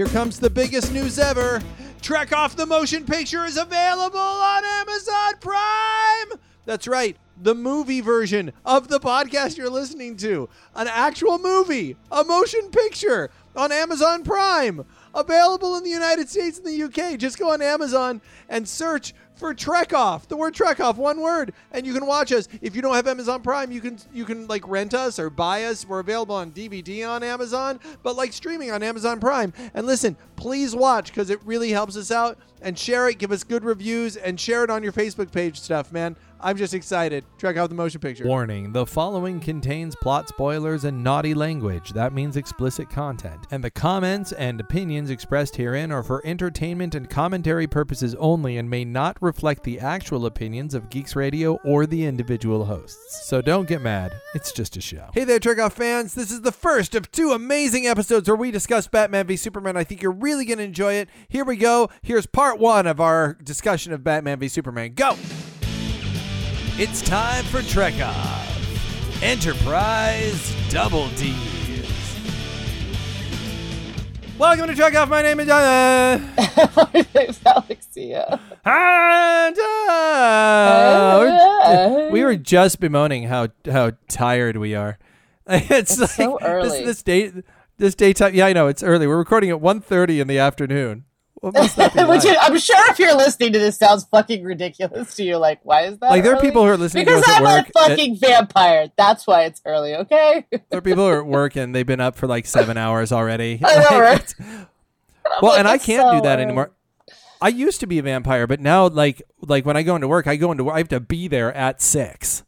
Here comes the biggest news ever. Trek Off the Motion Picture is available on Amazon Prime. That's right, the movie version of the podcast you're listening to. An actual movie, a motion picture on Amazon Prime. Available in the United States and the UK. Just go on Amazon and search for Trek Off. The word Trek Off, one word, and you can watch us. If you don't have Amazon Prime, you can you can like rent us or buy us. We're available on DVD on Amazon, but like streaming on Amazon Prime. And listen, please watch because it really helps us out. And share it, give us good reviews, and share it on your Facebook page stuff, man. I'm just excited. Check out the motion picture. Warning the following contains plot spoilers and naughty language. That means explicit content. And the comments and opinions expressed herein are for entertainment and commentary purposes only and may not reflect the actual opinions of Geeks Radio or the individual hosts. So don't get mad. It's just a show. Hey there, Trek Off fans. This is the first of two amazing episodes where we discuss Batman v Superman. I think you're really going to enjoy it. Here we go. Here's part one of our discussion of Batman v Superman. Go! It's time for Trek Off. Enterprise Double D's. Welcome to Trek Off. My name is name's Alexia. And, uh, we were just bemoaning how how tired we are. It's, like so early. This, this day this daytime. Yeah, I know it's early. We're recording at 1.30 in the afternoon. What must that be Which like? I'm sure if you're listening to this sounds fucking ridiculous to you. Like, why is that? Like there are people who are listening because to us at I'm a fucking vampire. That's why it's early. Okay. there are people who are at work and they've been up for like seven hours already. I know, right? well, like, and I can't do that early. anymore. I used to be a vampire, but now like like when I go into work, I go into work, I have to be there at six.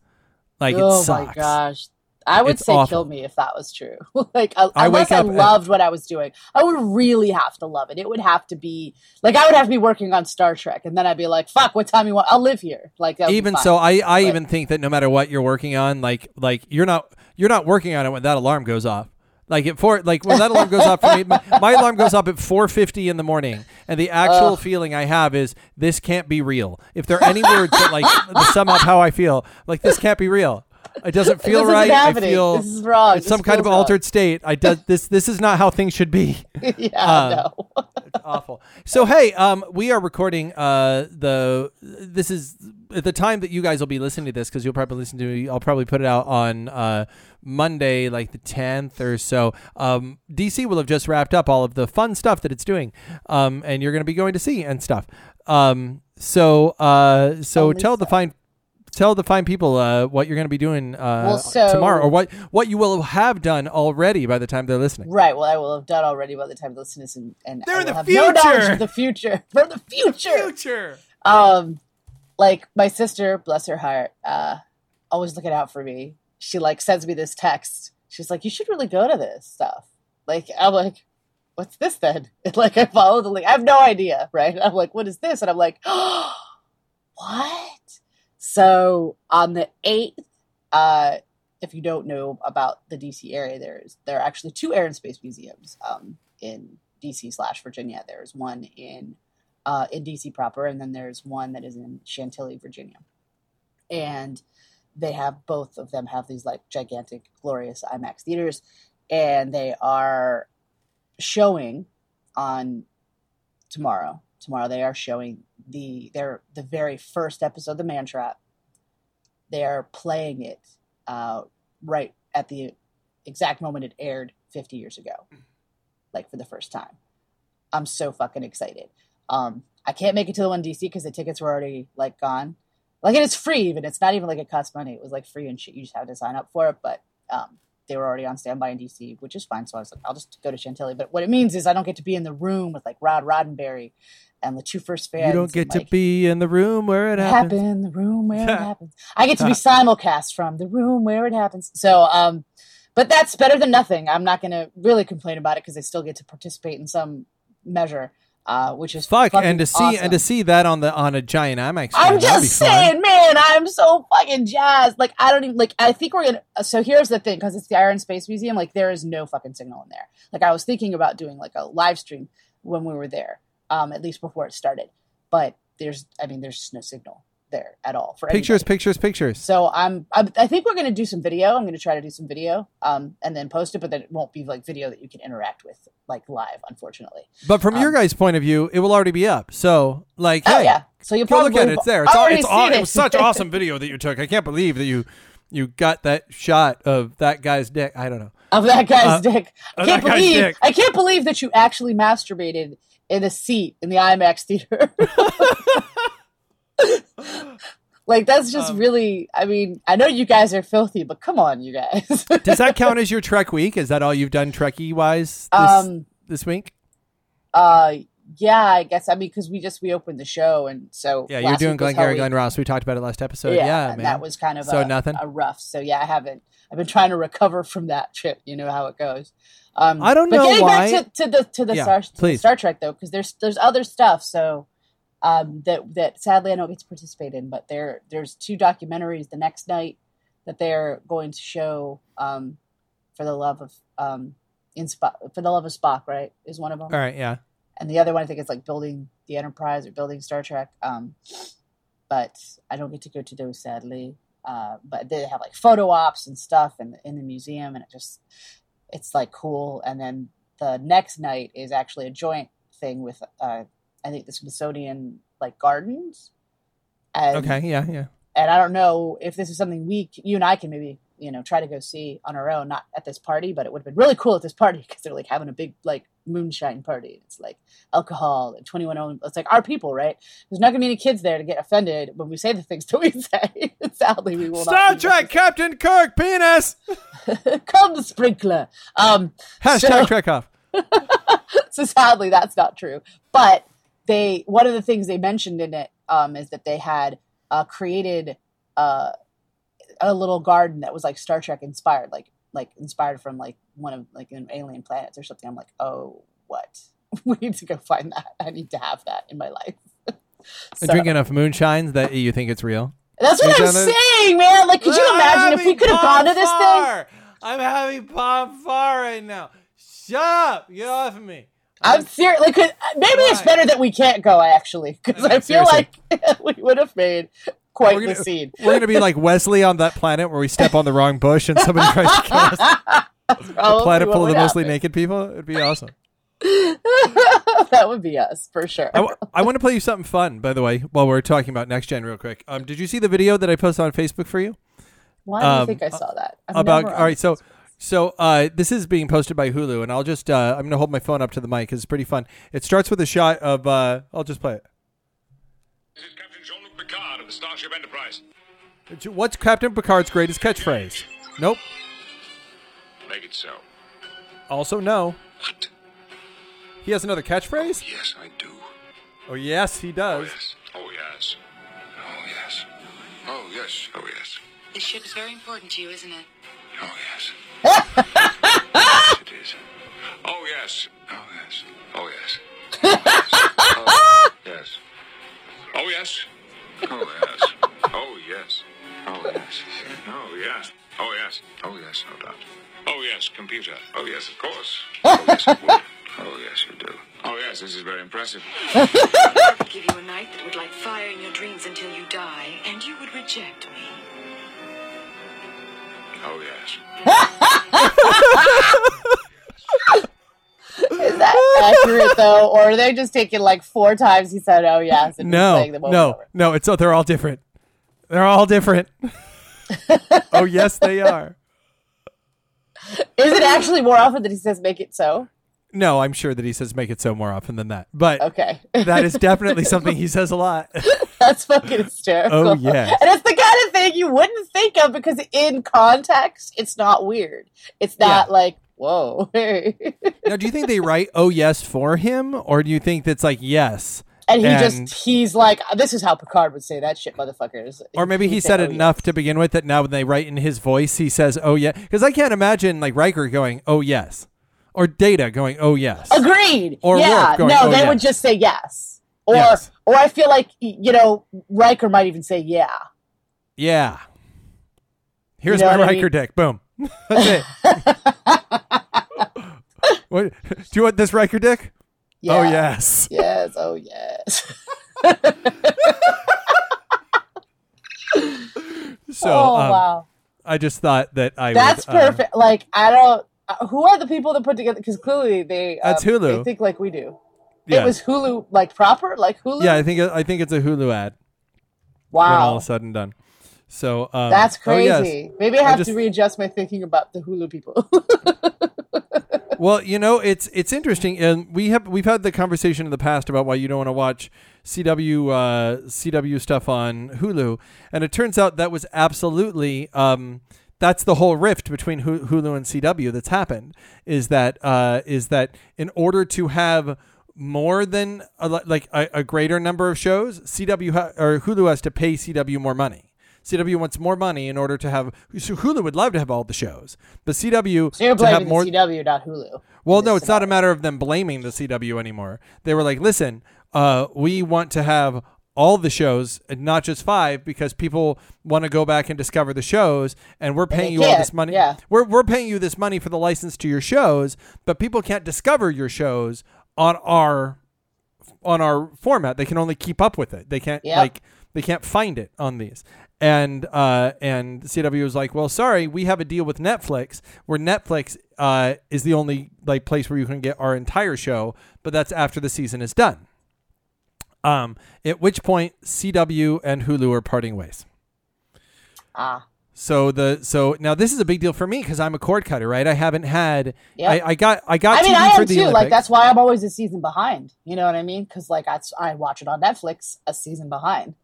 Like it oh my gosh. I would It's say awful. kill me if that was true. like, uh, I unless I loved what I was doing, I would really have to love it. It would have to be like I would have to be working on Star Trek, and then I'd be like, "Fuck, what time you want? I'll live here." Like, that would be even so i i But- even think that no matter what you're working on like like you're not you're not working on it when that alarm goes off like at four like when that alarm goes off for me my, my alarm goes up at 4.50 in the morning and the actual feeling i have is this can't be real if there are any words that like sum up how i feel like this can't be real it doesn't feel right i feel This is wrong. it's This some kind of wrong. altered state i does this this is not how things should be yeah, Um, no. awful. So hey, um, we are recording uh the this is at the time that you guys will be listening to this because you'll probably listen to me. I'll probably put it out on uh Monday like the 10th or so. Um, DC will have just wrapped up all of the fun stuff that it's doing, um, and you're going to be going to see and stuff. Um, so uh, so Only tell the fine. Tell the fine people uh, what you're going to be doing uh, Well, so- tomorrow, or what what you will have done already by the time they're listening. Right. Well, I will have done already by the time this is, and, and They're I in the have no knowledge future. of the future. For the future. Future. Um, like my sister, bless her heart, uh, always looking out for me. She like sends me this text. She's like, "You should really go to this stuff." Like I'm like, "What's this then?" And, like I follow the link. I have no idea, right? I'm like, "What is this?" And I'm like, "Oh, what?" So on the eighth, uh, if you don't know about the DC area, there's there are actually two air and space museums um, in DC slash Virginia. There's one in uh, in DC proper, and then there's one that is in Chantilly, Virginia. And they have both of them have these like gigantic, glorious IMAX theaters, and they are showing on tomorrow. Tomorrow they are showing the their the very first episode, of The Man Trap. They are playing it uh, right at the exact moment it aired 50 years ago, like for the first time. I'm so fucking excited. Um, I can't make it to the one in DC because the tickets were already like gone. Like, and it's free even. It's not even like it costs money. It was like free and shit. You just have to sign up for it. But um, they were already on standby in DC, which is fine. So I was like, I'll just go to Chantilly. But what it means is I don't get to be in the room with like Rod Roddenberry and the two first fans. You don't get to like, be in the room where it happens. happen, the room where it happens. I get to be simulcast from the room where it happens. So, um, but that's better than nothing. I'm not going to really complain about it because I still get to participate in some measure, uh, which is Fuck, and to see awesome. and to see that on the on a giant IMAX. I'm screen, that'd just fun. saying, man, I'm so fucking jazzed. Like, I don't even like. I think we're gonna. So here's the thing, because it's the Air and Space Museum. Like, there is no fucking signal in there. Like, I was thinking about doing like a live stream when we were there, um, at least before it started. But there's, I mean, there's just no signal. there at all for Pictures, anybody. pictures, pictures. So I'm, I'm I think we're going to do some video. I'm going to try to do some video um and then post it, but then it won't be like video that you can interact with like live, unfortunately. But from your Um, guys' point of view, it will already be up. So, like, Oh hey, yeah. So you'll probably look at it. It's there. It's, all, it's all, seen it was such awesome video that you took. I can't believe that you you got that shot of that guy's dick. I don't know. of that guy's Uh, dick. I can't believe dick. I can't believe that you actually masturbated in a seat in the IMAX theater. like that's just Um, really I mean, I know you guys are filthy, but come on, you guys. Does that count as your Trek week? Is that all you've done Trekkie wise this, um this week? uh yeah, I guess I mean because we just we opened the show and so Yeah, you're doing Glengarry Glen Ross. We talked about it last episode. yeah, Yeah, and man. that was kind of So a, nothing? a rough. So yeah, I haven't. I've been trying to recover from that trip. You know how it goes. Um, I don't but know getting why- back to, to the to the Yeah, Star to the. Star Trek though, because there's there's other stuff. So um, that that sadly I don't get to participate in. But there there's two documentaries the next night that they're going to show um, for the love of um, in Spock, for the love of Spock. Right, is one of them all right. Yeah. and the other one I think is like building the Enterprise or building Star Trek. Um, but I don't get to go to those sadly. Uh, but they have like photo ops and stuff in in the museum, and it just it's like cool. And then the next night is actually a joint thing with uh, I think the Smithsonian like gardens. And, Okay. Yeah. Yeah. and I don't know if this is something we, you and I, can maybe you know try to go see on our own, not at this party, but it would have been really cool at this party because they're like having a big like moonshine party. It's like alcohol and twenty one oh. It's like our people, right? There's not gonna be any kids there to get offended when we say the things that we say. Sadly, we will Star Trek Captain Kirk penis. Come the sprinkler. Um, Hashtag So- Trek off. so sadly that's not true but they one of the things they mentioned in it um, is that they had uh, created uh, a little garden that was like star trek inspired like like inspired from like one of like an alien planets or something i'm like oh what we need to go find that i need to have that in my life So- drink enough moonshines that you think it's real. that's what You i'm it? saying man like could you imagine if we could have gone to this thing I'm having Pon farr right now. Shut up. Get off of me. I'm serious. Like, 'cause uh, maybe it's better that we can't go actually, because I feel seriously. like we would have made quite We're the gonna- scene. We're gonna be like Wesley on that planet where we step on the wrong bush and somebody tries to kill us. A planet full of the mostly happen. naked people. It'd be awesome. that would be us for sure. I, w- I want to play you something fun, by the way, while we're talking about next gen, real quick. Um, did you see the video that I posted on Facebook for you Why do you um, think I saw that? I've about? All right, so so uh, this is being posted by Hulu, and I'll just uh, I'm gonna hold my phone up to the mic 'cause it's pretty fun. It starts with a shot of uh, I'll just play it. The Starship Enterprise. What's Captain Picard's greatest catchphrase? Nope. Make it so. Also, no. What? He has another catchphrase? Yes, I do. Oh, yes, he does. Oh, does. yes. Oh, yes. Oh, yes. Oh, yes. Oh, yes. This ship is very important to you, isn't it? Oh, yes. yes, it is. Oh, yes. Oh, yes. Oh, yes. Oh, yes. Oh, yes. Oh, yes. Oh, yes. Oh, yes. Oh, yes. Oh, yes. Oh, yes, Oh, yes, no doubt. Oh, yes, computer. Oh, yes, of course. Oh, yes, it would. Oh, yes, you do. Oh, yes, this is very impressive. I would give you a knife that would light fire in your dreams until you die, and you would reject me. Oh, yes. Oh, Is that accurate though, or are they just taking like four times he said "oh yes"? And No, saying them over no, no. It's they're all different. They're all different. oh, yes, they are. Is it actually more often that he says "make it so"? No, I'm sure that he says make it so more often than that. But Okay, that is definitely something he says a lot. that's fucking hysterical. Oh, yes. and it's the kind of thing you wouldn't think of because in context, it's not weird. It's not Yeah. like whoa. now, do you think they write "oh yes" for him, or do you think that's like yes, And he And- just, he's like, this is how Picard would say that shit, motherfuckers. or maybe he would say, said "Oh, it enough yes." to begin with that now when they write in his voice, he says "oh yeah"? Because I can't imagine like Riker going "oh yes," or Data going "oh yes." Agreed. Or yeah, going, no, "Oh, they yes." would just say yes. Or, Yes. or I feel like, you know, Riker might even say yeah. Yeah. Here's You know my what I Riker mean? dick. Boom. That's it. what, do you want this Riker dick? yeah. Oh yes. Yes, oh yes. So oh um, wow, I just thought that I that's would, uh, perfect. like I don't. Uh, who are the people that put together? Because clearly they um, That's Hulu. They think like we do. yeah. It was Hulu like proper, like Hulu. yeah, I think I think it's a Hulu ad all Wow, is said and done. So um, that's oh, yes. crazy. Maybe I have just- to readjust my thinking about the Hulu people. Well, you know, it's it's interesting, and we have we've had the conversation in the past about why you don't want to watch CW uh, CW stuff on Hulu, and it turns out that was absolutely um, that's the whole rift between Hulu and CW that's happened is that uh, is that in order to have more than a, like a, a greater number of shows, CW ha- or Hulu has to pay CW more money. CW wants more money in order to have. So Hulu would love to have all the shows, but CW so you're to have more. CW, not Hulu. Well, no, it's not a matter of them blaming the CW anymore. They were like, listen, uh, we want to have all the shows and not just five because people want to go back and discover the shows and we're paying they you all can't, this money. yeah. We're, we're paying you this money for the license to your shows, but people can't discover your shows on our on our format. They can only keep up with it. They can't Yep. like they can't find it on these. And uh, and CW was like, well, sorry, we have a deal with Netflix where Netflix uh, is the only like place where you can get our entire show, but that's after the season is done. Um, at which point CW and Hulu are parting ways. Ah, So the so now this is a big deal for me because I'm a cord cutter, right? I haven't had. Yep. I, I got I got I mean, TV I am too. Olympics. Like that's why I'm always a season behind. You know what I mean? Because like I, I watch it on Netflix, a season behind.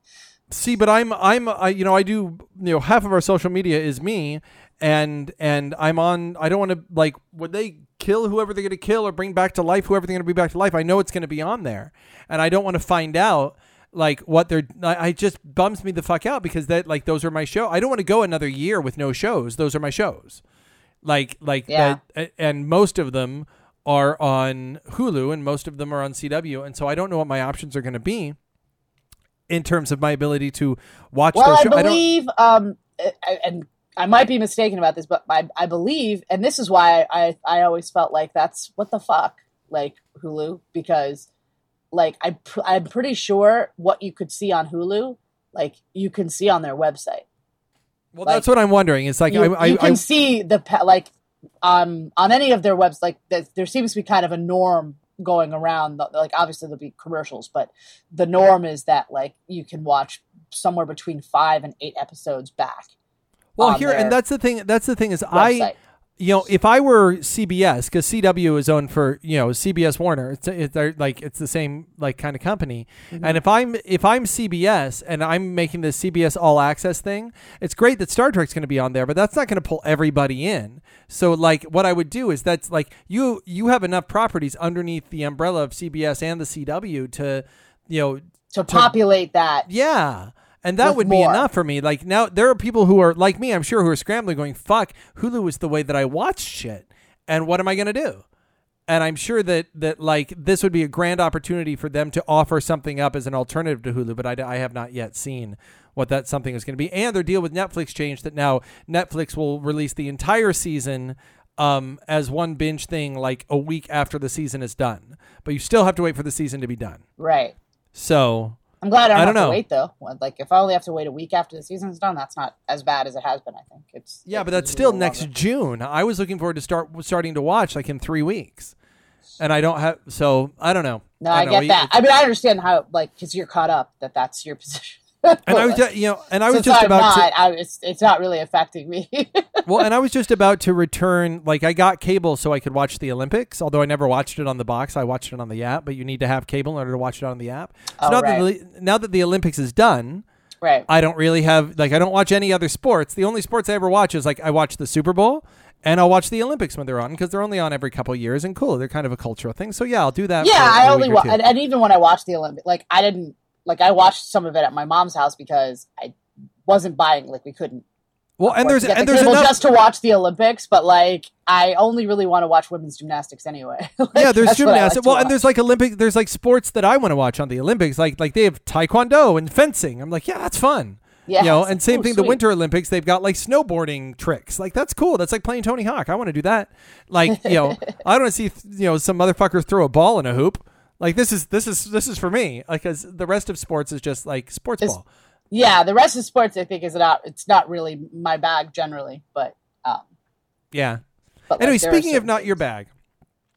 See, but I'm I'm I, you know I do you know half of our social media is me, and and I'm on. I don't want to like would they kill whoever they're going to kill or bring back to life whoever they're going to be back to life. I know it's going to be on there, and I don't want to find out like what they're. I, I just bums me the fuck out because that like those are my show. I don't want to go another year with no shows. Those are my shows. Like like Yeah. that, and most of them are on Hulu and most of them are on CW, and so I don't know what my options are going to be in terms of my ability to watch Well, those I shows. I don't, believe, um, and I might be mistaken about this, but I, I believe, and this is why I, I always felt like that's what the fuck, like Hulu, because like I, pr- I'm pretty sure what you could see on Hulu, like you can see on their website. well, like, that's what I'm wondering. It's like you, I, I, you can see the like um on any of their webs like th- there seems to be kind of a norm going around like obviously there'll be commercials but the norm is that like you can watch somewhere between five and eight episodes back well here and that's the thing. That's the thing is website. I, you know, if I were CBS because CW is owned for you know CBS Warner, it's, it's they're like it's the same like kind of company. Mm-hmm. And if I'm if I'm CBS and I'm making this CBS All Access thing, it's great that Star Trek's going to be on there, but that's not going to pull everybody in. So like what I would do is that's like you you have enough properties underneath the umbrella of CBS and the CW to you know to populate that Yeah. And that would be more. enough for me. Like now there are people who are like me, I'm sure, who are scrambling going, fuck, Hulu is the way that I watch shit. And what am I gonna do? And I'm sure that that like this would be a grand opportunity for them to offer something up as an alternative to Hulu, but I, I have not yet seen what that something is going to be. And their deal with Netflix changed that now Netflix will release the entire season um, as one binge thing, like a week after the season is done. But you still have to wait for the season to be done. right So i'm glad i don't, I have don't know. to wait though like if i only have to wait a week after the season's done that's not as bad as it has been i think it's Yeah, but that's still longer. next June. I was looking forward to start starting to watch like in three weeks, and I don't have. So I don't know. no i, don't know. get that i mean i understand how like because you're caught up that that's your position and I was, ju- you know, and I was Since just I'm about not, to. I, it's, it's not really affecting me. Well, and I was just about to return. Like I got cable so I could watch the Olympics. Although I never watched it on the box, I watched it on the app. But you need to have cable in order to watch it on the app. So Oh, now, right. that the, now that the Olympics is done, right. I don't really have like I don't watch any other sports. The only sports I ever watch is like I watch the Super Bowl and I'll watch the Olympics when they're on because they're only on every couple of years and cool. They're kind of a cultural thing. So yeah, I'll do that. yeah, I only wa- and, and even when I watched the Olympic, like I didn't like I watched some of it at my mom's house because I wasn't buying like we couldn't. Well, and there's and the there's enough. just to watch the Olympics, but like I only really want to watch women's gymnastics anyway. Like, yeah, there's that's what I like gymnastics. to well, and there's like Olympic. There's like sports that I want to watch on the Olympics. Like like they have taekwondo and fencing. I'm like, yeah, that's fun. yeah, you know, and same oh, thing. The. Winter Olympics, they've got like snowboarding tricks. Like that's cool. That's like playing Tony Hawk. I want to do that. Like you know, I don't see you know some motherfucker throw a ball in a hoop. Like this is this is this is for me. Like because the rest of sports is just like sports Is- ball. yeah, the rest of sports I think is not. It's not really my bag generally, but um. Yeah. But, Anyway, are speaking of not your bag,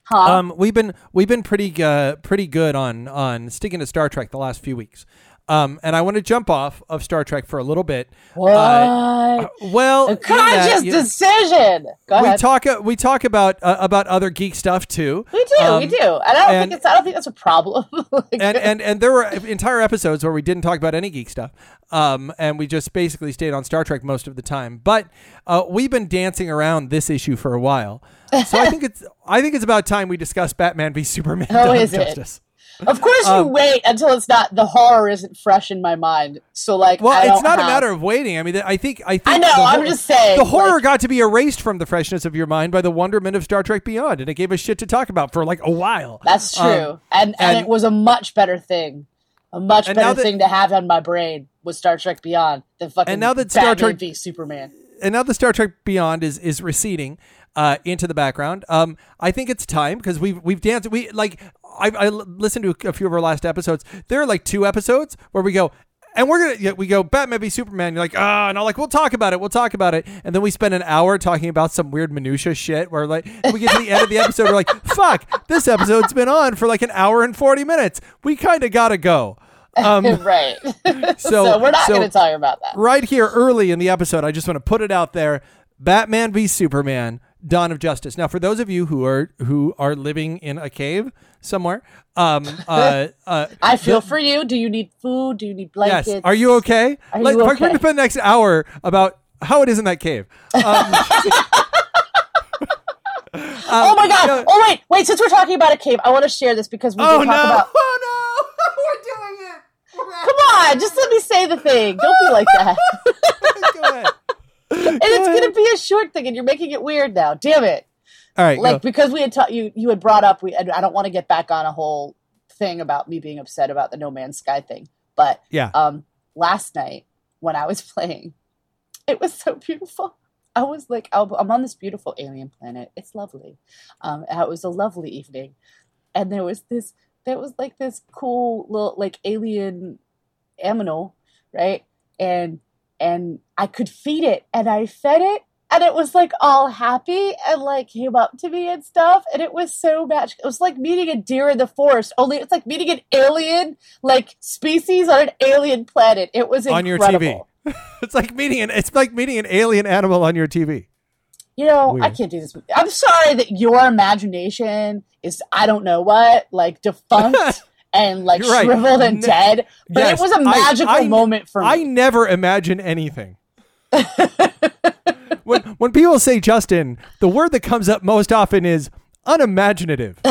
huh? um, we've been we've been pretty uh, pretty good on on sticking to Star Trek the last few weeks. Um, and I want to jump off of Star Trek for a little bit. what? uh, Well, a that, conscious you- decision. Go we ahead. talk uh, we talk about uh, about other geek stuff too. we do, Um, we do. And I don't and- think it's. I don't think that's a problem. Like, and and and there were entire episodes where we didn't talk about any geek stuff, um, and we just basically stayed on Star Trek most of the time. But uh, we've been dancing around this issue for a while, so I think it's I think it's about time we discuss Batman v Superman: Oh, Dawn of is it? Of course, you Um, wait until it's not the horror isn't fresh in my mind. So like, Well, it's not a matter of waiting. I mean, I think I think I know. the I'm just saying. the horror like, got to be erased from the freshness of your mind by the wonderment of Star Trek Beyond, and it gave us shit to talk about for like a while. that's true, Um, and, and and- it was a much better thing, a much better that- thing to have on my brain was Star Trek Beyond than fucking And now that Star Batman Trek- v Superman. and now the Star Trek Beyond is is receding uh, into the background. Um, I think it's time because we've we've danced. We like I, I listened to a few of our last episodes. There are like two episodes where we go. And we're gonna we go Batman v Superman. You're like ah, and I'm like we'll talk about it, we'll talk about it, and then we spend an hour talking about some weird minutia shit. Where like we get to the end of the episode, we're like fuck, this episode's been on for like an hour and forty minutes. We kind of gotta go. Um, right. so, so, we're not so- going to talk about that. right here early in the episode, I just want to put it out there: Batman v Superman: Dawn of Justice. Now, for those of you who are who are living in a cave somewhere, um, uh, uh, I feel for you. Do you need food? Do you need blankets? yes, are you okay? Are Let, you We're going to spend the next hour about how it is in that cave. Um, Oh my god! no- Oh wait, wait. Since we're talking about a cave, I want to share this because we oh did no! talk about. Oh no! We're doing it. Come on, just let me say the thing. Don't be like that. Go ahead. And it's gonna be a short thing, and you're making it weird now. Damn it! All right, Like go. because we had taught you, you had brought up. We. and I don't want to get back on a whole thing about me being upset about the No Man's Sky thing, but yeah. um, last night when I was playing, it was so beautiful. I was like, I'm on this beautiful alien planet. It's lovely. Um, it was a lovely evening, and there was this, there was like this cool little like alien aminal, right? And and I could feed it, and I fed it, and it was like all happy and like came up to me and stuff, and it was so magical. It was like meeting a deer in the forest, only it's like meeting an alien like species on an alien planet. It was on your TV. it's like meeting an it's like meeting an alien animal on your TV. You know, I can't do this. I'm sorry that your imagination is I don't know what, like defunct and like You're right. shriveled and Ne- dead. But Yes, it was a magical I- moment for me. I never imagine anything. when when people say Justin, the word that comes up most often is unimaginative.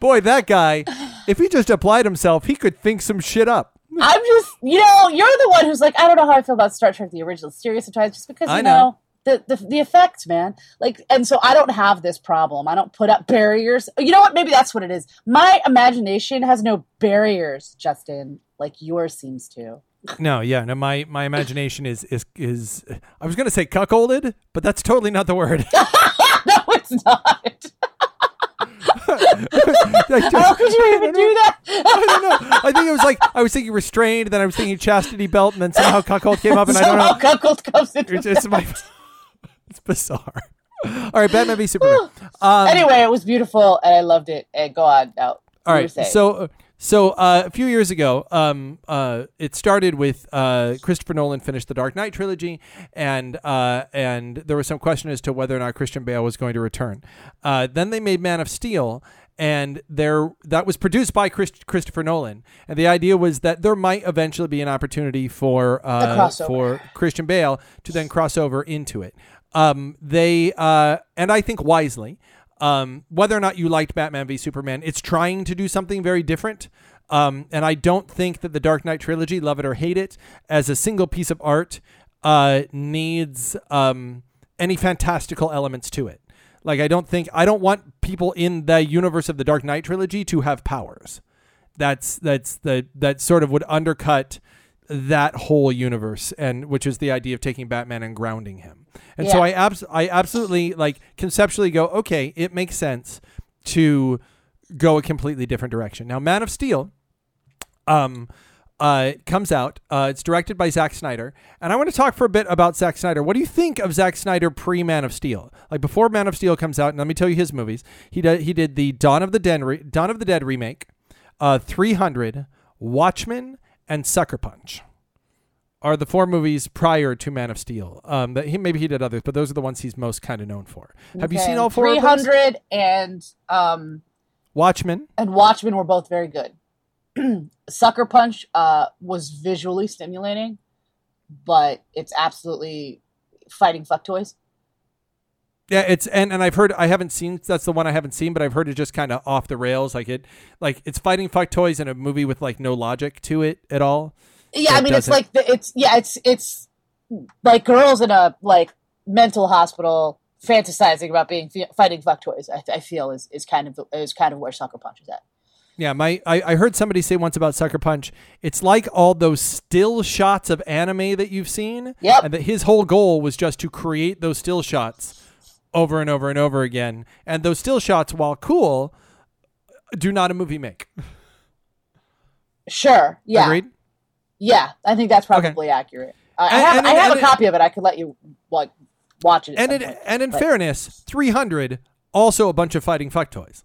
Boy, that guy, if he just applied himself, he could think some shit up. I'm just, you know, you're the one who's like, I don't know how I feel about Star Trek, the original series sometimes, just because, you I know, know. The, the, the effect, man. Like, and so I don't have this problem. I don't put up barriers. You know what? Maybe that's what it is. My imagination has no barriers, Justin, like yours seems to. No, yeah, no, my my imagination is is is. I was gonna say cuckolded, but that's totally not the word. no, it's not. like, How could you even do that? I don't know. I think it was like I was thinking restrained, then I was thinking chastity belt, and then somehow cuckold came up, and I don't know. Cuckold comes into It's, it's my. Bizarre. All right, Batman v Superman. Um, Anyway, it was beautiful and I loved it. And go on now. all right, so so uh, a few years ago, um, uh, it started with uh, Christopher Nolan finished the Dark Knight trilogy, and uh, and there was some question as to whether or not Christian Bale was going to return. Uh, then they made Man of Steel. And there, that was produced by Chris, Christopher Nolan, and the idea was that there might eventually be an opportunity for uh, for Christian Bale to then cross over into it. Um, they uh, and I think wisely. Um, whether or not you liked Batman v Superman, it's trying to do something very different. Um, and I don't think that the Dark Knight trilogy, love it or hate it, as a single piece of art, uh, needs um, any fantastical elements to it. Like I don't think I don't want people in the universe of the Dark Knight trilogy to have powers. That's that's the that sort of would undercut that whole universe and which is the idea of taking Batman and grounding him. And so I abs- I absolutely like conceptually go, okay, it makes sense to go a completely different direction. Now Man of Steel um uh, comes out. Uh, it's directed by Zack Snyder, and I want to talk for a bit about Zack Snyder. What do you think of Zack Snyder pre Man of Steel? Like before Man of Steel comes out, and let me tell you his movies. He did he did the Dawn of the Dead re- Dawn of the Dead remake, uh, 300, Watchmen, and Sucker Punch. Are the four movies prior to Man of Steel? Um, that he maybe he did others, but those are the ones he's most kind of known for. Have you seen all four? Three hundred and um Watchmen. and Watchmen were both very good. Sucker Punch uh was visually stimulating, but it's absolutely fighting fuck toys. Yeah, it's and and I've heard I haven't seen that's the one I haven't seen, but I've heard it just kind of off the rails. Like it, like it's fighting fuck toys in a movie with like no logic to it at all. Yeah, I mean it's doesn't- like the, it's yeah, it's it's like girls in a like mental hospital fantasizing about being fighting fuck toys. I, I feel is is kind of is kind of where Sucker Punch is at. Yeah, my I, I heard somebody say once about Sucker Punch. It's like all those still shots of anime that you've seen. Yep. And that his whole goal was just to create those still shots over and over and over again. And those still shots, while cool, do not a movie make. Sure. Yeah. Agreed. Yeah, I think that's probably accurate. I, I have and- I have and a it- copy of it. I could let you like watch it. and some in, and in But- fairness, 300 also a bunch of fighting fuck toys.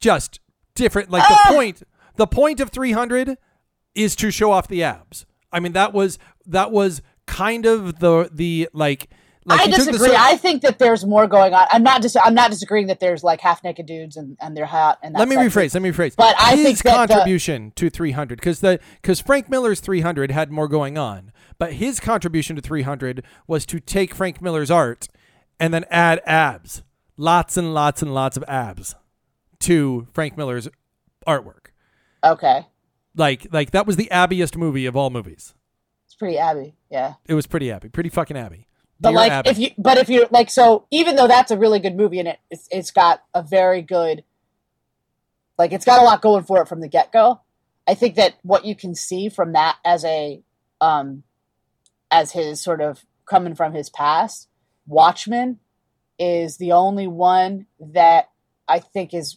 Just different like the point the point of 300 is to show off the abs. I mean that was that was kind of the the like like I he took the disagree. I think that there's more going on. I'm not dis- I'm not disagreeing that there's like half naked dudes and, and they're hot and let me that's rephrase. Let me rephrase. But I his think that the- contribution to 300 because the because Frank Miller's 300 had more going on, but his contribution to 300 was to take Frank Miller's art and then add abs, lots and lots and lots of abs to Frank Miller's artwork. Okay, Like like that was the abbiest movie of all movies. it's pretty abby. Yeah. It was pretty abby, pretty fucking abby. But Dear like Abby. if you but if you like so even though that's a really good movie and it it's, it's got a very good like it's got a lot going for it from the get-go. I think that what you can see from that as a um as his sort of coming from his past, Watchmen is the only one that I think is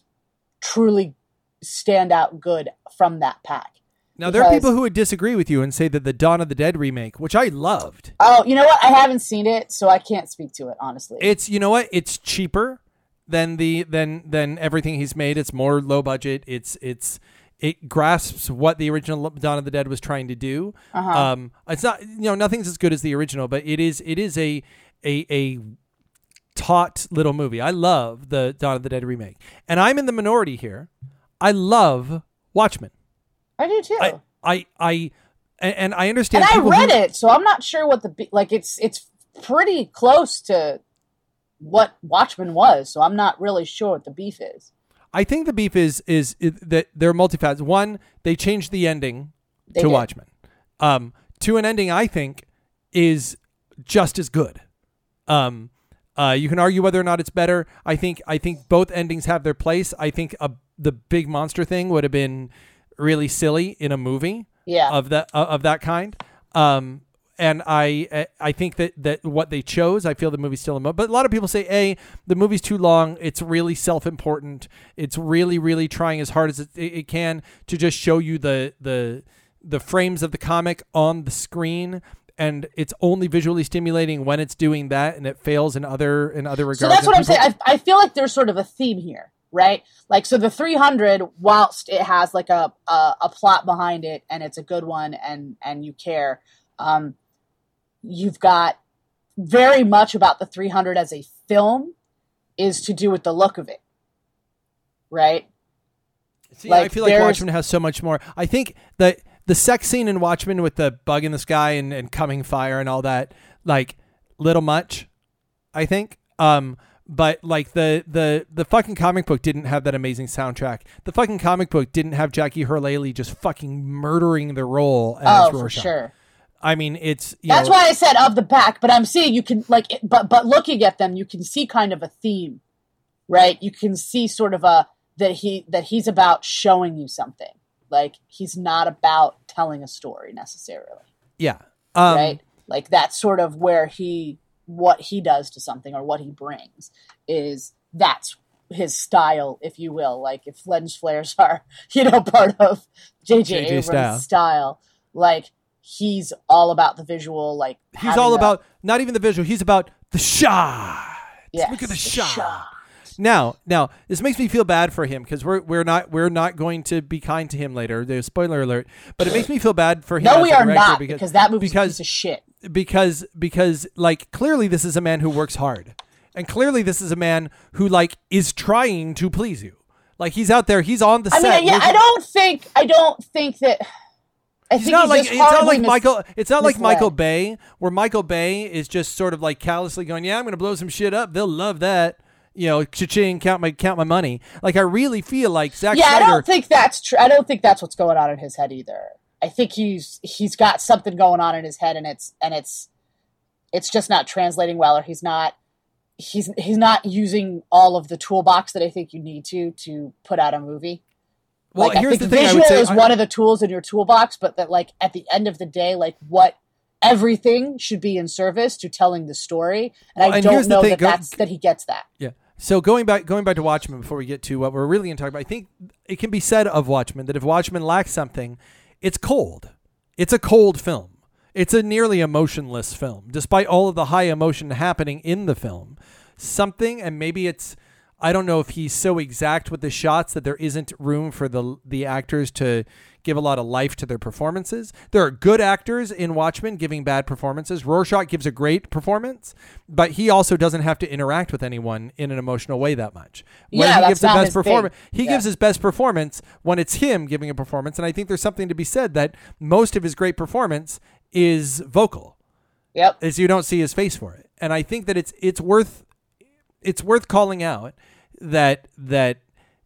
truly stand out good from that pack. now there are people who would disagree with you and say that the Dawn of the Dead remake, which I loved, Oh, you know what? I haven't seen it, so I can't speak to it honestly. It's you know what? It's cheaper than the than than everything he's made. It's more low budget. It's it's it grasps what the original Dawn of the Dead was trying to do. Uh-huh. Um, it's not you know nothing's as good as the original, but it is it is a a a taut little movie. I love the Dawn of the Dead remake, and I'm in the minority here. I love Watchmen. I do too. I I I and, I understand. and I read who- it, so I'm not sure what the be- like. It's it's pretty close to what Watchmen was, so I'm not really sure what the beef is. I think the beef is is, is that they're multifaceted. One, they changed the ending They to did. Watchmen. Um, to an ending I think is just as good. Um, uh, you can argue whether or not it's better. I think I think both endings have their place. I think a, the big monster thing would have been really silly in a movie Yeah, of that uh, of that kind. Um, and I I think that that what they chose, I feel the movie's still a mo- but a lot of people say, a the movie's too long. It's really self important. It's really really trying as hard as it, it can to just show you the the the frames of the comic on the screen. And it's only visually stimulating when it's doing that, and it fails in other in other regards. so that's what I'm saying. I, I feel like there's sort of a theme here, right? Like, so the 300, whilst it has like a a, a plot behind it, and it's a good one, and and you care, um, you've got very much about the 300 as a film is to do with the look of it, right? See, I feel like Watchmen has so much more. I think that the sex scene in Watchmen with the bug in the sky and, and coming fire and all that, like little much, I think. Um, but like the the the fucking comic book didn't have that amazing soundtrack. The fucking comic book didn't have Jackie Earle Haley just fucking murdering the role as Oh, for sure. I mean, it's That's know, why I said of the back, but I'm seeing you can like, it- but but looking at them, you can see kind of a theme, right? You can see sort of a that he that he's about showing you something. Like he's not about telling a story necessarily, yeah. Um, right? Like that's sort of where he what he does to something or what he brings is that's his style, if you will. Like if lens flares are, you know, part of JJ Abrams' style. style. like he's all about the visual. Like He's all a- about not even the visual. He's about the shot. yes, Look at the the shot. shot. Now, now this makes me feel bad for him because we're we're not we're not going to be kind to him later. There's spoiler alert, but it makes me feel bad for him. No, we are not because, because, that movie's because a piece of shit. because because like clearly this is a man who works hard and clearly this is a man who like is trying to please you like he's out there he's on the I set mean, yeah, I don't think I don't think that. I He's not like it's not like mis- Michael. It's not like. Michael Bay, where Michael Bay is just sort of like callously going, "Yeah, I'm going to blow some shit up. They'll love that." You know, cha-ching, count my count my money. Like I really feel like Zack Yeah, I don't think that's true. I don't think that's what's going on in his head either. I think he's he's got something going on in his head, and it's and it's it's just not translating well, or he's not he's he's not using all of the toolbox that I think you need to to put out a movie. well, like, here's the thing. I visual would say is I- one of the tools in your toolbox, but that like at the end of the day, like what everything should be in service to telling the story, and Well, I and don't know thing, that go- that's that he gets that. Yeah. So going back going back to Watchmen before we get to what we're really going to talk about, I think it can be said of Watchmen that if Watchmen lacks something, it's cold. It's a cold film. It's a nearly emotionless film, despite all of the high emotion happening in the film. Something, and maybe it's I don't know if he's so exact with the shots that there isn't room for the the actors to give a lot of life to their performances. There are good actors in Watchmen giving bad performances. Rorschach gives a great performance, but he also doesn't have to interact with anyone in an emotional way that much. When Yeah, he that's gives the not best performance, he Yeah. gives his best performance when it's him giving a performance, and I think there's something to be said that most of his great performance is vocal Yep. is you don't see his face for it. And I think that it's it's worth it's worth calling out that that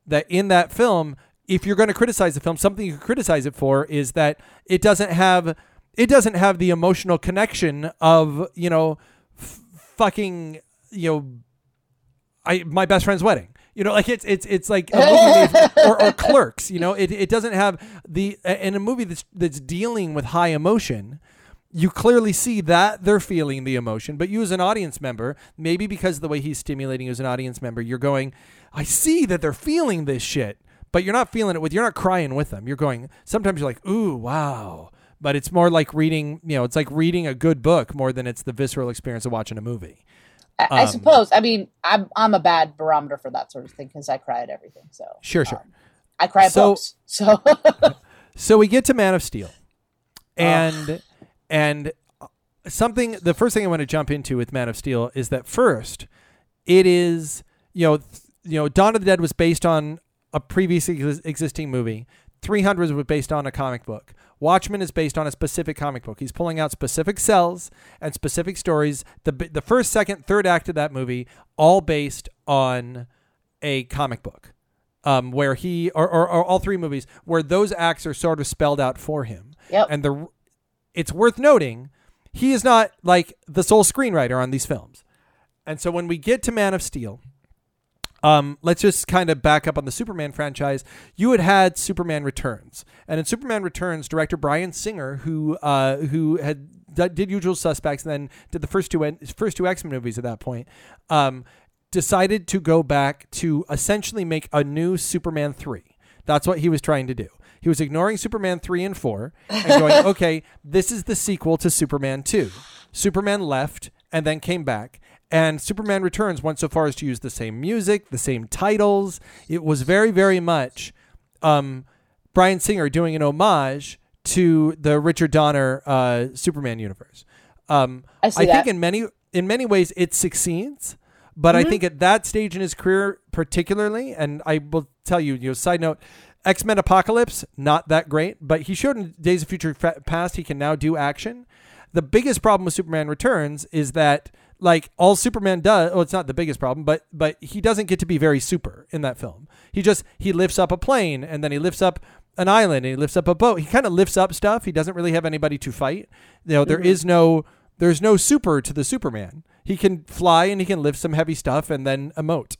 that in that film, if you're going to criticize the film, something you can criticize it for is that it doesn't have it doesn't have the emotional connection of you know f- fucking you know I my best friend's wedding. You know, like it's it's it's like a movie or, or Clerks. You know, it, it doesn't have the in a movie that's that's dealing with high emotion. You clearly see that they're feeling the emotion, but you as an audience member, maybe because of the way he's stimulating you as an audience member, you're going, I see that they're feeling this shit, but you're not feeling it with. You're not crying with them. You're going. Sometimes you're like, ooh, wow. But it's more like reading. You know, it's like reading a good book more than it's the visceral experience of watching a movie. I, I Um, suppose. I mean, I'm I'm a bad barometer for that sort of thing because I cry at everything. So Sure, sure. um, I cry at So- books. So So we get to Man of Steel, and and something. The first thing I want to jump into with Man of Steel is that first, it is you know th- you know Dawn of the Dead was based on a previously ex- existing movie. 300 was based on a comic book. Watchmen is based on a specific comic book. He's pulling out specific cells and specific stories. The the first, second, third act of that movie all based on a comic book um, where he or, or, or all three movies where those acts are sort of spelled out for him. Yep. And the it's worth noting he is not like the sole screenwriter on these films. And so when we get to Man of Steel, um, let's just kind of back up on the Superman franchise. You had had Superman Returns, and in Superman Returns, director Bryan Singer, who uh, who had d- did Usual Suspects and then did the first two en- first two X Men movies at that point, um, decided to go back to essentially make a new Superman three. That's what he was trying to do. He was ignoring Superman 3 and 4 and going, okay, this is the sequel to Superman 2. Superman left and then came back. And Superman Returns went so far as to use the same music, the same titles. It was very, very much um, Bryan Singer doing an homage to the Richard Donner uh, Superman universe. Um, I see think in many in many ways it succeeds, but I think at that stage in his career, particularly, and I will tell you, you know, side note, X Men Apocalypse not that great, but he showed in Days of Future Past he can now do action. The biggest problem with Superman Returns is that like all Superman does, oh, it's not the biggest problem, but but he doesn't get to be very super in that film. He just he lifts up a plane and then he lifts up an island and he lifts up a boat. He kind of lifts up stuff. He doesn't really have anybody to fight. You know, there is no there's no super to the Superman. He can fly and he can lift some heavy stuff and then emote.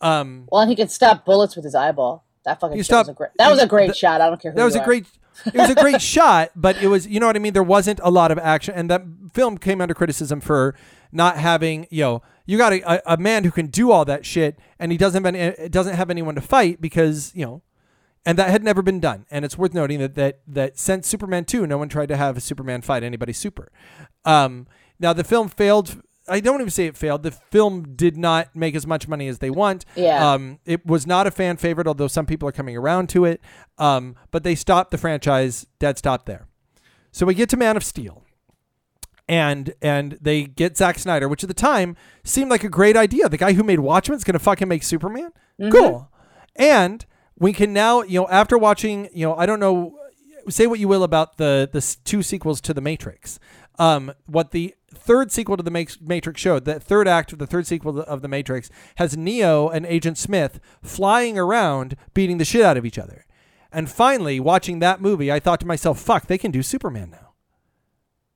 Um, well, and he can stop bullets with his eyeball. That fucking shit was a great. That was a great th- shot. I don't care who that was a great it was a great shot, but it was you know what I mean. There wasn't a lot of action, and that film came under criticism for not having you know you got a, a, a man who can do all that shit, and he doesn't have any, doesn't have anyone to fight because you know. And that had never been done, and it's worth noting that that that since Superman two, no one tried to have a Superman fight anybody super. Um, now the film failed. I don't even say it failed. The film did not make as much money as they want. Yeah. Um, it was not a fan favorite, although some people are coming around to it. Um, but they stopped the franchise dead stop there. So we get to Man of Steel. And and they get Zack Snyder, which at the time seemed like a great idea. The guy who made Watchmen's gonna fucking make Superman. Cool. And we can now, you know, after watching, you know, I don't know, say what you will about the the two sequels to the Matrix. Um, what the third sequel to the Matrix showed, the third act of the third sequel of the Matrix has Neo and Agent Smith flying around beating the shit out of each other. And finally, watching that movie, I thought to myself, "Fuck, they can do Superman now."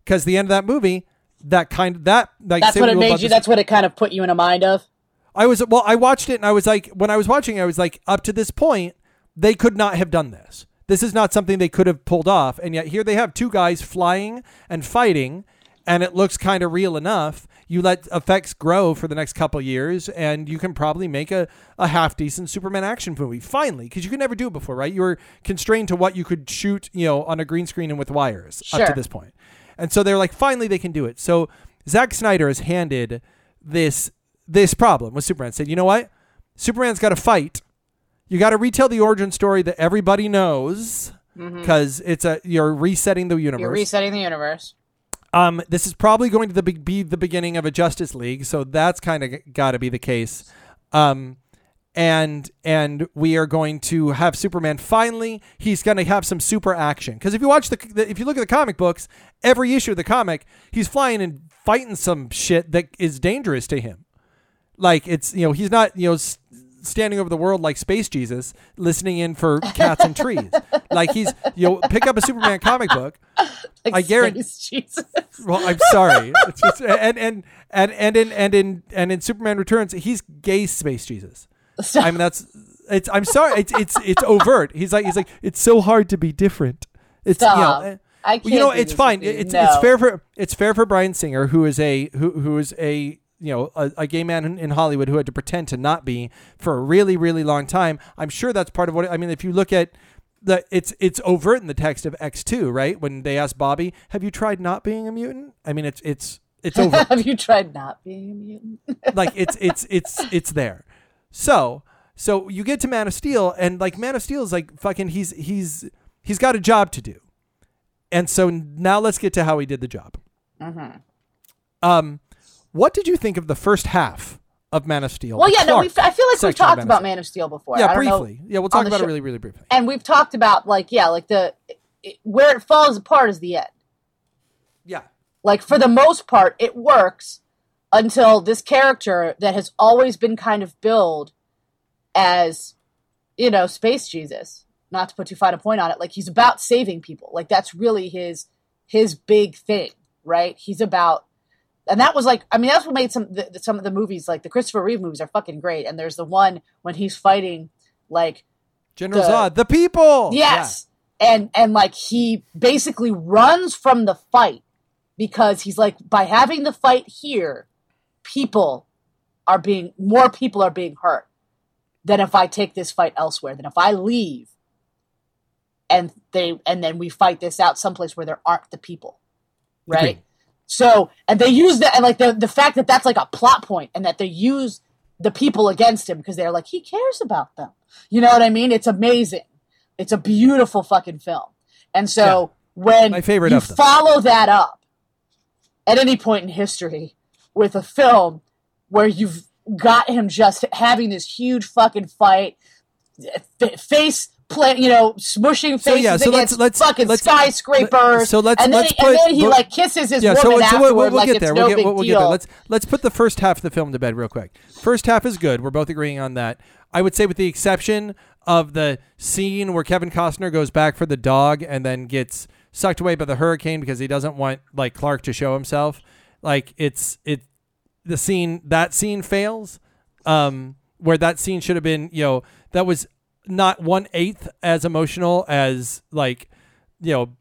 Because the end of that movie, that kind of that like That's what it made you. That's what it kind of put you in a mind of. I was well, I watched it and I was like, when I was watching, I was like, up to this point, they could not have done this. This is not something they could have pulled off, and yet here they have two guys flying and fighting, and it looks kind of real enough. You let effects grow for the next couple years, and you can probably make a, a half decent Superman action movie finally, because you could never do it before, right? You were constrained to what you could shoot, you know, on a green screen and with wires up to this point. And so they're like, finally, they can do it. So Zack Snyder has handed this this problem with Superman. Said, you know what? Superman's got to fight. You got to retell the origin story that everybody knows because it's a you're resetting the universe. You're resetting the universe. Um, this is probably going to the, be- be the beginning of a Justice League, so that's kind of got to be the case. Um, and and we are going to have Superman finally. He's going to have some super action because if you watch the, the if you look at the comic books, every issue of the comic, he's flying and fighting some shit that is dangerous to him. Like it's you know he's not you know. Standing over the world like Space Jesus, listening in for cats and trees. Like he's, you know, pick up a Superman comic book, Like I guarantee- space Jesus. well, I'm sorry. Just, and, and and and in and in and in Superman Returns, he's gay space Jesus. I mean, that's it's. I'm sorry. It's it's it's overt. He's like he's like it's so hard to be different. It's Stop. you know. I can't you know, it's fine. It's No. it's fair for it's fair for Bryan Singer, who is a who who is a you know a, a gay man in, in Hollywood who had to pretend to not be for a really really long time. I'm sure that's part of what I mean. If you look at the it's it's overt in the text of X two, right? When they ask Bobby, "Have you tried not being a mutant?" I mean, it's it's it's over. Have you tried not being a mutant? like it's it's it's it's there. So so you get to Man of Steel, and like Man of Steel is like fucking he's he's he's got a job to do, and so now let's get to how he did the job. Mm-hmm. Um, what did you think of the first half of Man of Steel? Well, yeah, no, I feel like we've talked of about? Man of Steel before. Yeah, I don't know- briefly. Yeah, we'll talk about show- it really really briefly. and we've talked about like yeah, like the it, where it falls apart is the end. Yeah. Like for the most part, it works until this character that has always been kind of billed as, you know, space Jesus. Not to put too fine a point on it, like he's about saving people. Like that's really his his big thing, right? He's about, and that was like, I mean, that's what made some the, some of the movies, like the Christopher Reeve movies, are fucking great. And there's the one when he's fighting, like General the- Zod, the people. Yes. And and like he basically runs from the fight because he's like by having the fight here, people are being more people are being hurt than if I take this fight elsewhere. Than if I leave and they and then we fight this out someplace where there aren't the people. Right? So and they use that and like the the fact that that's like a plot point and that they use the people against him because they're like he cares about them. You know what I mean? It's amazing. It's a beautiful fucking film. And so when My favorite you follow that up at any point in history with a film where you've got him just having this huge fucking fight, face plant, you know, smushing faces So, yeah, so let's- against let's- fucking let's- skyscrapers. so let's- and then, let's he, and then he like kisses his yeah, woman so, so afterward we'll, we'll, like get there. no we'll get, we'll, we'll get there. Let's let's put the first half of the film to bed real quick. First half is good. We're both agreeing on that. I would say, with the exception of the scene where Kevin Costner goes back for the dog and then gets sucked away by the hurricane because he doesn't want like Clark to show himself. Like it's it the scene that scene fails. Um, where that scene should have been, you know, that was not one eighth as emotional as like you know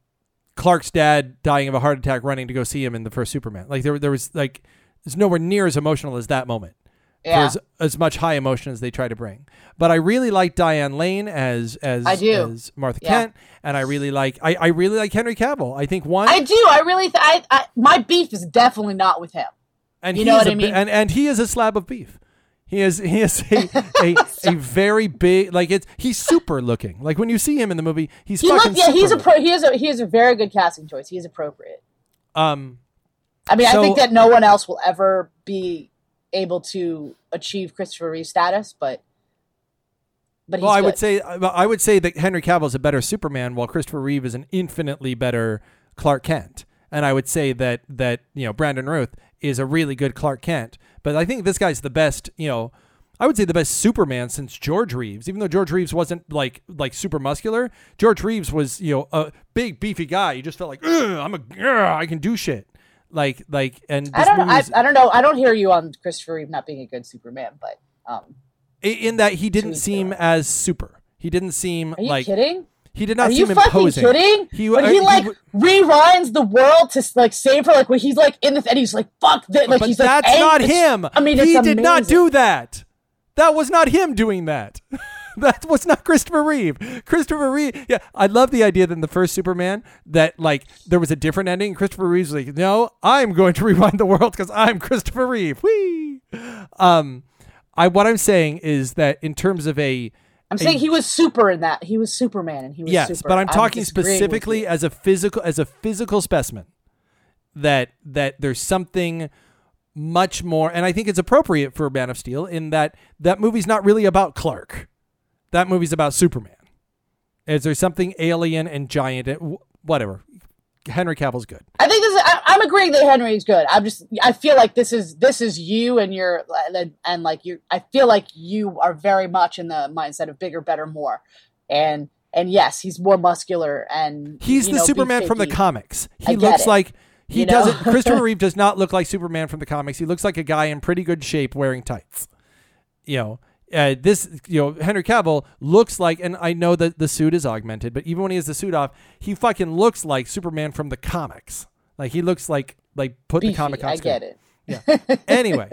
Clark's dad dying of a heart attack, running to go see him in the first Superman. Like there, there was like it's nowhere near as emotional as that moment. Yeah. as, as much high emotion as they try to bring. But I really like Diane Lane as as I do. as Martha Yeah. Kent, and I really like I, I really like Henry Cavill. I think one I do. I really. Th- I, I. My beef is definitely not with him. and You he know what a I mean? and and he is a slab of beef. He is he is a a, a very big like it's he's super looking. Like when you see him in the movie, he's He fucking look. Yeah, he's a pro. He is a. He is a very good casting choice. He is appropriate. Um, I mean, So- I think that no one else will ever be able to achieve Christopher Reeve status, but. But he's well, I would say I would say that Henry Cavill is a better Superman, while Christopher Reeve is an infinitely better Clark Kent. And I would say that that you know Brandon Routh is a really good Clark Kent, but I think this guy's the best. You know, I would say the best Superman since George Reeves. Even though George Reeves wasn't like like super muscular, George Reeves was you know a big beefy guy. You just felt like I'm a I can do shit. Like like and this I don't. movie I, I don't know. I don't hear you on Christopher Reeve not being a good Superman, but um, in that he didn't seem as super. He didn't seem are you like kidding? He did not Are you seem fucking kidding? He when he like w- rewinds the world to like save her, like when he's like in the and he's like fuck that, like but he's that's like, not him. I mean, he did not do that. That was not him doing that. that was not Christopher Reeve. Christopher Reeve. Yeah, I love the idea that in the first Superman that like there was a different ending. Christopher Reeve's like, no, I'm going to rewind the world because I'm Christopher Reeve. Whee! Um, I what I'm saying is that in terms of a I'm saying he was super in that. He was Superman, and he was yes, super. but I'm talking with specifically as a physical as a physical specimen. That that there's something much more, and I think it's appropriate for Man of Steel in that that movie's not really about Clark. That movie's about Superman. Is there something alien and giant? Eh, and Whatever. Henry Cavill's good. I think this. Is, I, I'm agreeing that Henry's good. I'm just. I feel like this is this is you and your and, and like you. I feel like you are very much in the mindset of bigger, better, more, and and yes, he's more muscular and He's the know, Superman from the comics. He looks it. like he You know? doesn't. Christopher Reeve does not look like Superman from the comics. He looks like a guy in pretty good shape wearing tights. You know, uh, this you know Henry Cavill looks like, and I know that the suit is augmented, but even when he has the suit off, he fucking looks like Superman from the comics. Like he looks like like put the comic on I get it. Yeah. anyway,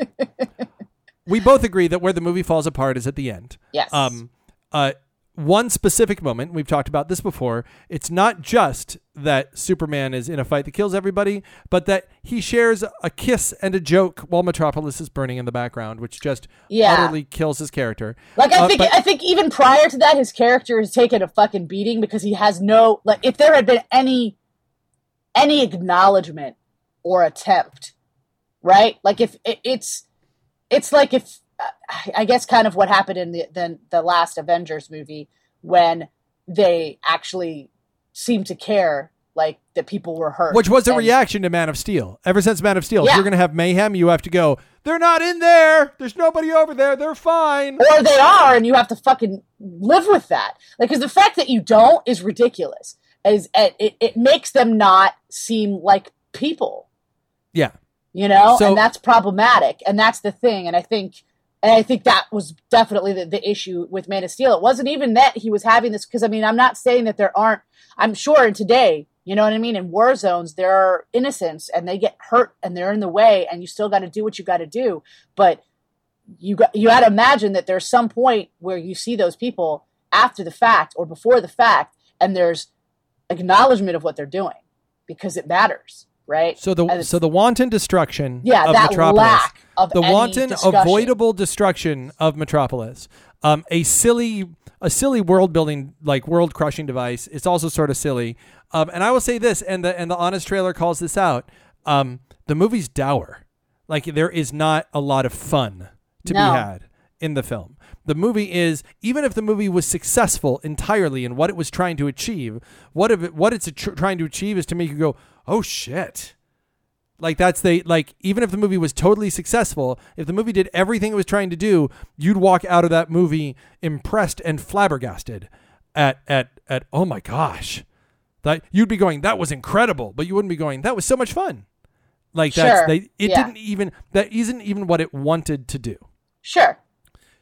we both agree that where the movie falls apart is at the end. Yes. Um, uh, one specific moment we've talked about this before. It's not just that Superman is in a fight that kills everybody, but that he shares a kiss and a joke while Metropolis is burning in the background, which just Yeah. utterly kills his character. Like I Uh, think but- I think even prior to that, his character has taken a fucking beating because he has no like. If there had been any any acknowledgement or attempt, right? Like if it, it's it's like if I guess kind of what happened in the the, the last Avengers movie when they actually seemed to care, like that people were hurt, Which was a And- reaction to Man of Steel. Ever since Man of Steel, if you're going to have mayhem, you have to go, they're not in there. There's nobody over there. They're fine. or they are, and you have to fucking live with that. Like, because the fact that you don't is ridiculous. Is it, it, it makes them not seem like people, Yeah. you know, So- and that's problematic. And that's the thing. And I think, and I think that was definitely the, the issue with Man of Steel. It wasn't even that he was having this because I mean, I'm not saying that there aren't. I'm sure in today, you know what I mean. In war zones, there are innocents and they get hurt and they're in the way, and you still got to do what you got to do. But you got you got to imagine that there's some point where you see those people after the fact or before the fact, and there's acknowledgement of what they're doing because it matters, right? So the it's- so the wanton destruction yeah, of that Metropolis. lack of the wanton discussion. avoidable destruction of metropolis um, a silly a silly world building like world crushing device it's also sort of silly um, and i will say this and the and the honest trailer calls this out um, the movie's dour like there is not a lot of fun to No. be had in the film the movie is even if the movie was successful entirely in what it was trying to achieve what if it, what it's tr- trying to achieve is to make you go oh shit like that's the like even if the movie was totally successful, if the movie did everything it was trying to do, you'd walk out of that movie impressed and flabbergasted at at at oh my gosh. That you'd be going that was incredible, but you wouldn't be going that was so much fun. Like that's Sure. they it Yeah. didn't even that isn't even what it wanted to do. Sure.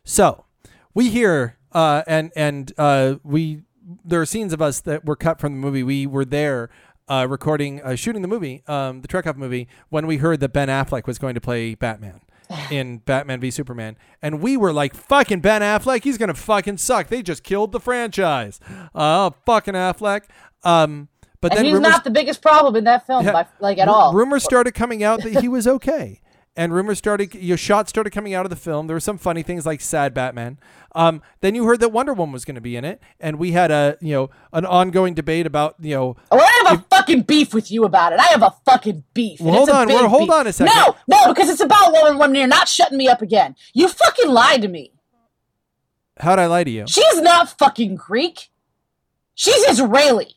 So we hear uh, and and uh, we there are scenes of us that were cut from the movie. We were there uh, recording, uh, shooting the movie, um, the Trek Off movie, when we heard that Ben Affleck was going to play Batman in Batman v Superman, and we were like, "Fucking Ben Affleck, he's gonna fucking suck." They just killed the franchise. Oh, fucking Affleck. Um, but And then he's rumors, not the biggest problem in that film, Yeah. by, like at Ru- all. Rumors started coming out that he was okay. And rumors started, your shots started coming out of the film. There were some funny things like sad Batman. Um, then you heard that Wonder Woman was going to be in it, and we had a you know an ongoing debate about you know Oh, I have a fucking beef with you about it. I have a fucking beef. Well, hold on, well, hold beef. on a second. No, no, because it's about Woman Woman. You're not shutting me up again. You fucking lied to me. how'd I lie to you? She's not fucking Greek. She's Israeli.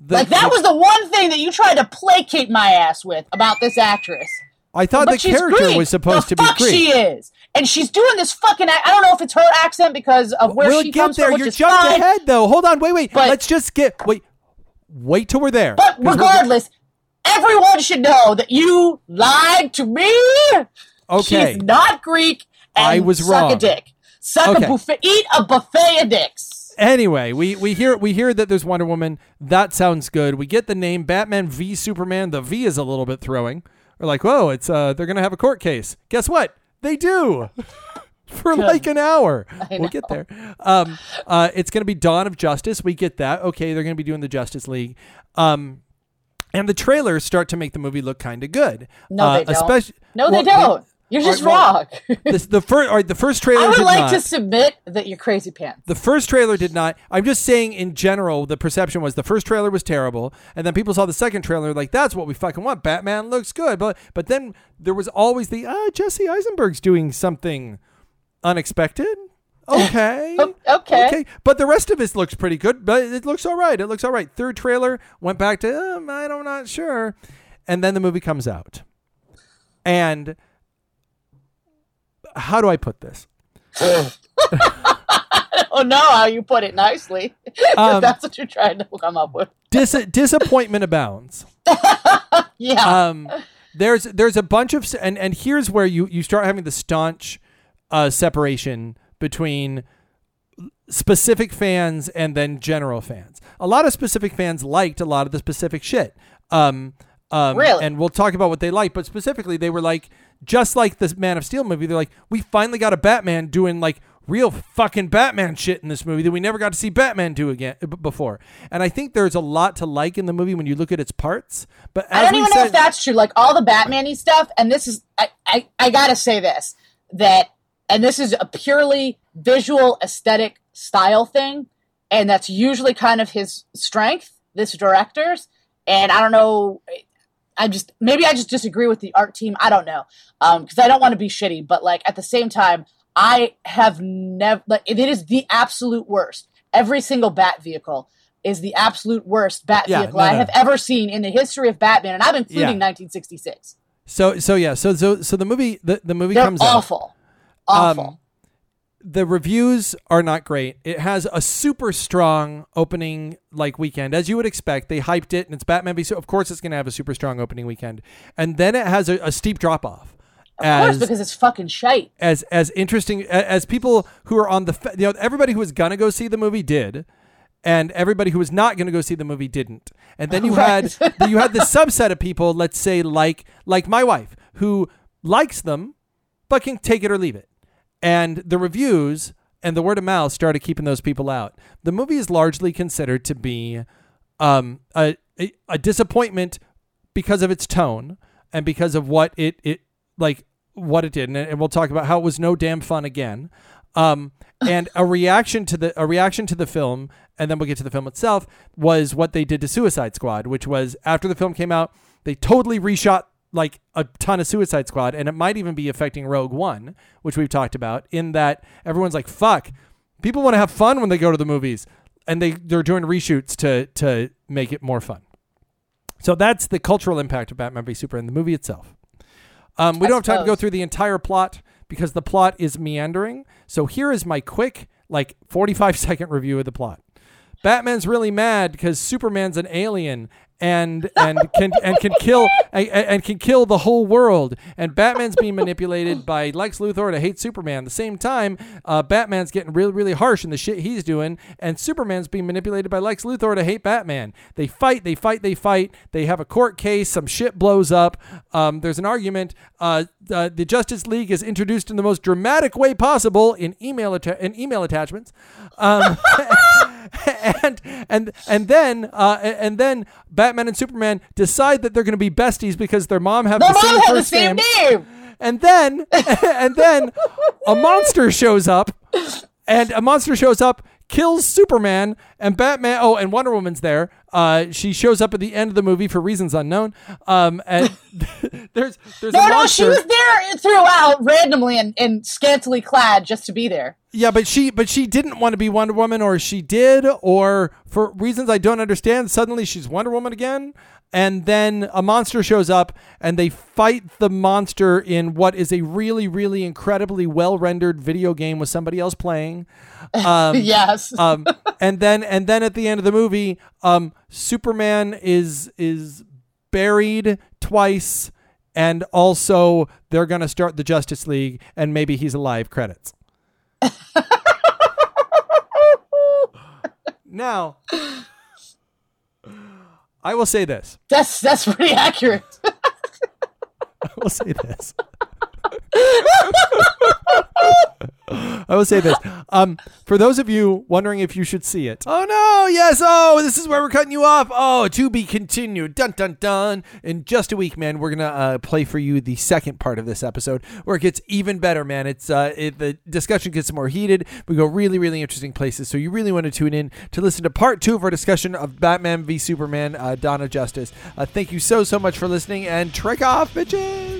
The- like that was the one thing that you tried to placate my ass with about this actress. I thought but the character Greek. was supposed the to be fuck Greek. She is, and she's doing this fucking. I don't know if it's her accent because of where we'll she get comes there. from, which You're is jumped fine. ahead though. Hold on, wait, wait. But- Let's just get wait, wait till we're there. But regardless, everyone should know that you lied to me. Okay. She's not Greek. And I was suck wrong. a dick. Suck Okay. a buffet. Eat a buffet of dicks. Anyway, we, we hear we hear that there's Wonder Woman. That sounds good. We get the name Batman v Superman. The V is a little bit throwing. We're like, whoa, it's uh they're gonna have a court case. Guess what? They do. For like an hour. We'll get there. Um uh it's gonna be Dawn of Justice. We get that. Okay, they're gonna be doing the Justice League. Um and the trailers start to make the movie look kind of good. No, uh, they don't. Especially, No, well, they don't. You're just right, wrong. This, the first, all right, the first trailer I would like not. to submit that you're crazy pants. The first trailer did not. I'm just saying, in general, the perception was the first trailer was terrible, and then people saw the second trailer like that's what we fucking want. Batman looks good, but but then there was always the ah Jesse Eisenberg's doing something unexpected. Okay. Okay. Okay. But the rest of it looks pretty good. But it looks all right. It looks all right. Third trailer went back to um, I don't not sure, and then the movie comes out, and how do I put this? Oh no, how you put it nicely. Um, that's what you're trying to come up with. Dis- disappointment abounds. Yeah. um, there's there's a bunch of and and here's where you you start having the staunch uh, separation between specific fans and then general fans. A lot of specific fans liked a lot of the specific shit. Um, um, Really? And we'll talk about what they like, but specifically, they were like, just like this Man of Steel movie, they're like, we finally got a Batman doing like real fucking Batman shit in this movie that we never got to see Batman do again b- before. And I think there's a lot to like in the movie when you look at its parts. But as I don't even said, know if that's true. Like all the Batman-y stuff, and this is I, I, I gotta say this that and this is a purely visual aesthetic style thing, and that's usually kind of his strength, this director's. And I don't know I just maybe I just disagree with the art team. I don't know. Um, because I don't want to be shitty, but like at the same time, I have never like it is the absolute worst. Every single bat vehicle is the absolute worst bat Yeah, vehicle no, I have ever seen in the history of Batman, and I'm including Yeah. 1966. so so yeah, so so so the movie the, the movie They're comes out. awful, awful. Um, the reviews are not great. It has a super strong opening like weekend, as you would expect. They hyped it, and it's Batman v. Su- Of course, it's going to have a super strong opening weekend, and then it has a, a steep drop off. of course, As because it's fucking shite. as as interesting as people who are on the you know everybody who was gonna go see the movie did, and everybody who was not gonna go see the movie didn't. And then you had you had the subset of people, let's say like like my wife, who likes them, but can take it or leave it. And the reviews and the word of mouth started keeping those people out. The movie is largely considered to be um, a, a a disappointment because of its tone and because of what it it like what it did, and, and we'll talk about how it was no damn fun again. Um, and a reaction to the a reaction to the film, and then we'll get to the film itself. Was what they did to Suicide Squad, which was after the film came out, they totally reshot like a ton of Suicide Squad, and it might even be affecting Rogue One, which we've talked about. In that everyone's like, "Fuck, people want to have fun when they go to the movies," and they they're doing reshoots to to make it more fun. So that's the cultural impact of Batman v Superman, the movie itself. Um, we I don't have time to go through the entire plot because the plot is meandering. So here is my quick, like 45 second review of the plot. Batman's really mad because Superman's an alien and and can and can kill and, and can kill the whole world. And Batman's being manipulated by Lex Luthor to hate Superman. At the same time, uh, Batman's getting really really harsh in the shit he's doing, and Superman's being manipulated by Lex Luthor to hate Batman. They fight, they fight, they fight. They have a court case. Some shit blows up. Um, there's an argument. Uh, uh, the Justice League is introduced in the most dramatic way possible in email atta- in email attachments. Um, and and and then uh, and then Batman and Superman decide that they're going to be besties because their mom have My the same mom the first same name. name. And then and then a monster shows up, and a monster shows up, kills Superman and Batman. Oh, and Wonder Woman's there. Uh, she shows up at the end of the movie for reasons unknown. Um, and there's there's No, a no, she was there throughout, randomly and, and scantily clad just to be there. Yeah, but she but she didn't want to be Wonder Woman, or she did, or for reasons I don't understand. Suddenly she's Wonder Woman again, and then a monster shows up, and they fight the monster in what is a really, really incredibly well rendered video game with somebody else playing. Um, yes. um, and then and then at the end of the movie, um, Superman is is buried twice, and also they're gonna start the Justice League, and maybe he's alive. Credits. now, I will say this. that's that's pretty accurate. I will say this. I will say this. Um, for those of you wondering if you should see it. Oh no, yes, oh, this is where we're cutting you off. Oh, to be continued. Dun dun dun. In just a week, man, we're gonna uh, play for you the second part of this episode where it gets even better, man. It's uh, it, the discussion gets more heated. We go really, really interesting places. So you really want to tune in to listen to part two of our discussion of Batman v Superman, uh, of Justice. Uh, thank you so so much for listening and Trek Off, bitches.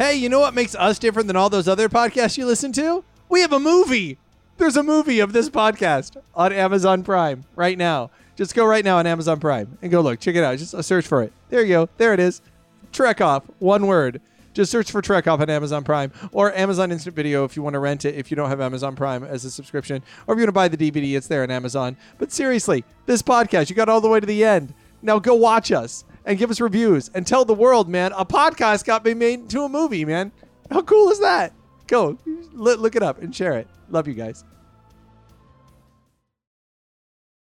Hey, you know what makes us different than all those other podcasts you listen to? We have a movie. There's a movie of this podcast on Amazon Prime right now. Just go right now on Amazon Prime and go look. Check it out. Just uh, search for it. There you go. There it is. Trek Off. One word. Just search for Trek Off on Amazon Prime or Amazon Instant Video if you want to rent it if you don't have Amazon Prime as a subscription. Or if you want to buy the DVD, it's there on Amazon. But seriously, this podcast, you got all the way to the end. Now go watch us and give us reviews and tell the world, man, a podcast got me made into a movie, man. How cool is that? Go, look look it up and share it. Love you guys.